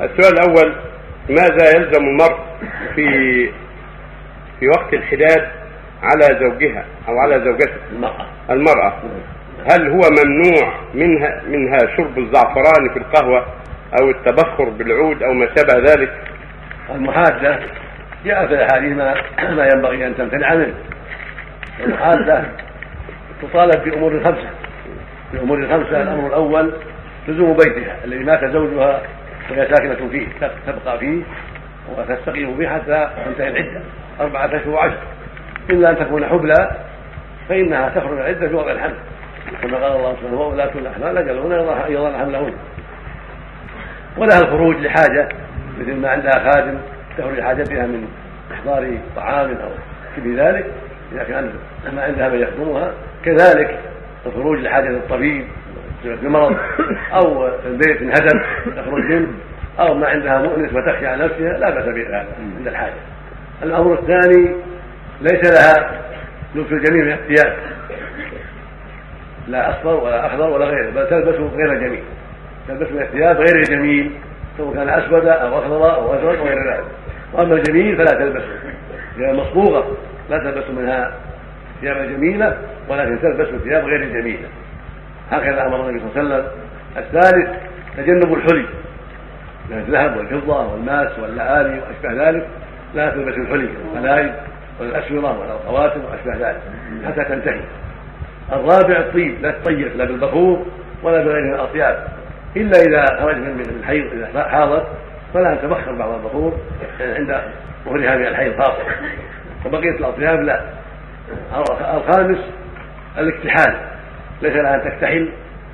السؤال الأول ماذا يلزم المرء في في وقت الحداد على زوجها أو على زوجته؟ المرأة. المرأة. هل هو ممنوع منها منها شرب الزعفران في القهوة أو التبخر بالعود أو ما شابه ذلك؟ المحادة. جاء في الأحاديث ما, ما ينبغي أن تمتنع منه المحادة تطالب بأمور خمسة بأمور الخمسة الأمر الأول لزوم بيتها الذي مات زوجها وهي ساكنة فيه تبقى فيه وتستقيم فيه حتى تنتهي العدة أربعة أشهر وعشر. إلا أن تكون حبلى فإنها تخرج العدة في وضع الحمل. كما قال الله سبحانه وأولاة الأحمال أجلهن يضعن حملهن ولها الخروج لحاجة مثل ما عندها خادم تخرج حاجتها من إحضار طعام أو شبه ذلك إذا كان ما عندها من يخدمها. كذلك الخروج لحاجة الطبيب بمرض أو البيت انهدم تخرج منه. أو ما عندها مؤنس وتخشى على نفسها لا بأس بهذا عند الحاجة. الأمر الثاني ليس لها لبس الجميل من الثياب لا أصفر ولا أخضر ولا غيره بل تلبس غير جميل تلبس من الثياب غير جميل سواء كان أسود أو أخضر أو أزرق وغير ذلك. وأما الجميل فلا تلبسه. هي مصبوغة لا تلبس منها ثياب جميلة ولكن تلبس ثياب غير جميلة. هكذا أمر النبي صلى الله عليه وسلم. الثالث تجنب الحلي. من الذهب والفضة والماس واللآلي وأشبه ذلك لا تلبس الحلي القلايد ولا الأسورة ولا الخواتم وأشبه ذلك حتى تنتهي. الرابع الطيب لا تطيب لا بالبخور ولا بغيره الأطياب. إلا إذا خرج من الحيض إذا حاضت فلا تبخر بعض البخور عند ظهرها من الحيض خاصة. وبقية الأطياب لا. الخامس الاكتحال. ليس لها أن تكتحل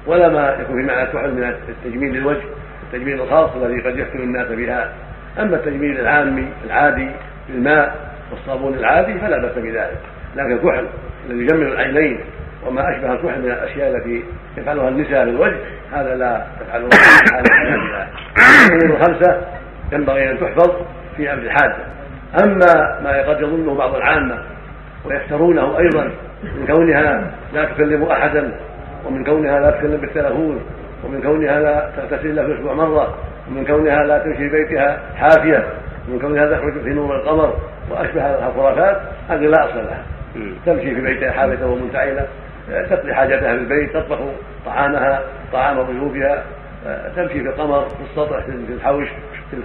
ولا ما يكون في معنى الكحل من التجميل للوجه التجميل الخاص الذي قد يفتن الناس بها. أما التجميل العامي العادي بالماء والصابون العادي فلا بأس بذلك. لكن الكحل الذي يجمل العينين وما أشبه الكحل من الأشياء التي يفعلها النساء للوجه هذا لا تفعله الأمور الخمسة ينبغي أن تحفظ في أمر الحاجة أما ما قد يظنه بعض العامة ويفترونه أيضا من كونها لا تكلم احدا ومن كونها لا تكلم بالتلفون ومن كونها لا تغتسل إلا في الأسبوع مرة ومن كونها لا تمشي بيتها حافية ومن كونها تخرج في نور القمر وأشبه الخرافات هذه لا أصل لها. تمشي في بيتها حافية ومنتعله تقضي حاجتها في البيت تطبخ طعامها طعام ضيوفها تمشي في القمر في السطح في الحوش في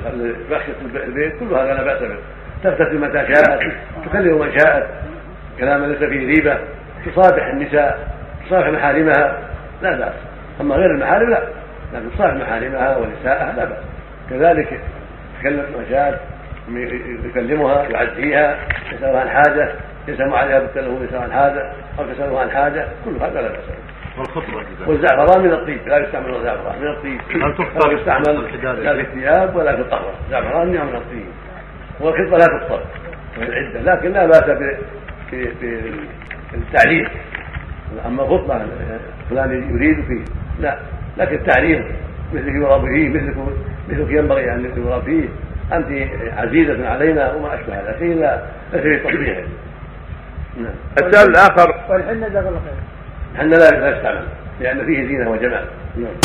بخشة البيت كل هذا لا بأس به تغتسل متى شاءت تكلم من شاءت. كلاما ليس فيه ريبة تصافح النساء. تصافح محارمها لا بأس. أما غير المحارم لا. لكن تصافح محارمها ونساءها لا بأس. كذلك تكلم شاءت يكلمها يعزيها يسألها عن حاجة يسأل عليها بالتلفون يسأل عن حاجة أو تسأله عن حاجة كل هذا لا بأس. والخطبة والزعفران من الطيب لا يستعمل الزعفران. من الطيب. هل تفطر لا يستعمل لا في الثياب ولا في القهوة الزعفران من الطيب. والخطبة لا تفطر من العدة لكن لا بأس في في التعليم أما خطبه فلان يريد فيه. لا لكن التعليم مثلك يرى فيه مثلك مثلك ينبغي أن يرى فيه. أنت عزيزة علينا وما أشبه هذا شيء لا ليس في تطبيعه نعم. السؤال الآخر. والحنة جزاك الله خير الحنة لا يستعمل لأن فيه زينة وجمال. نعم.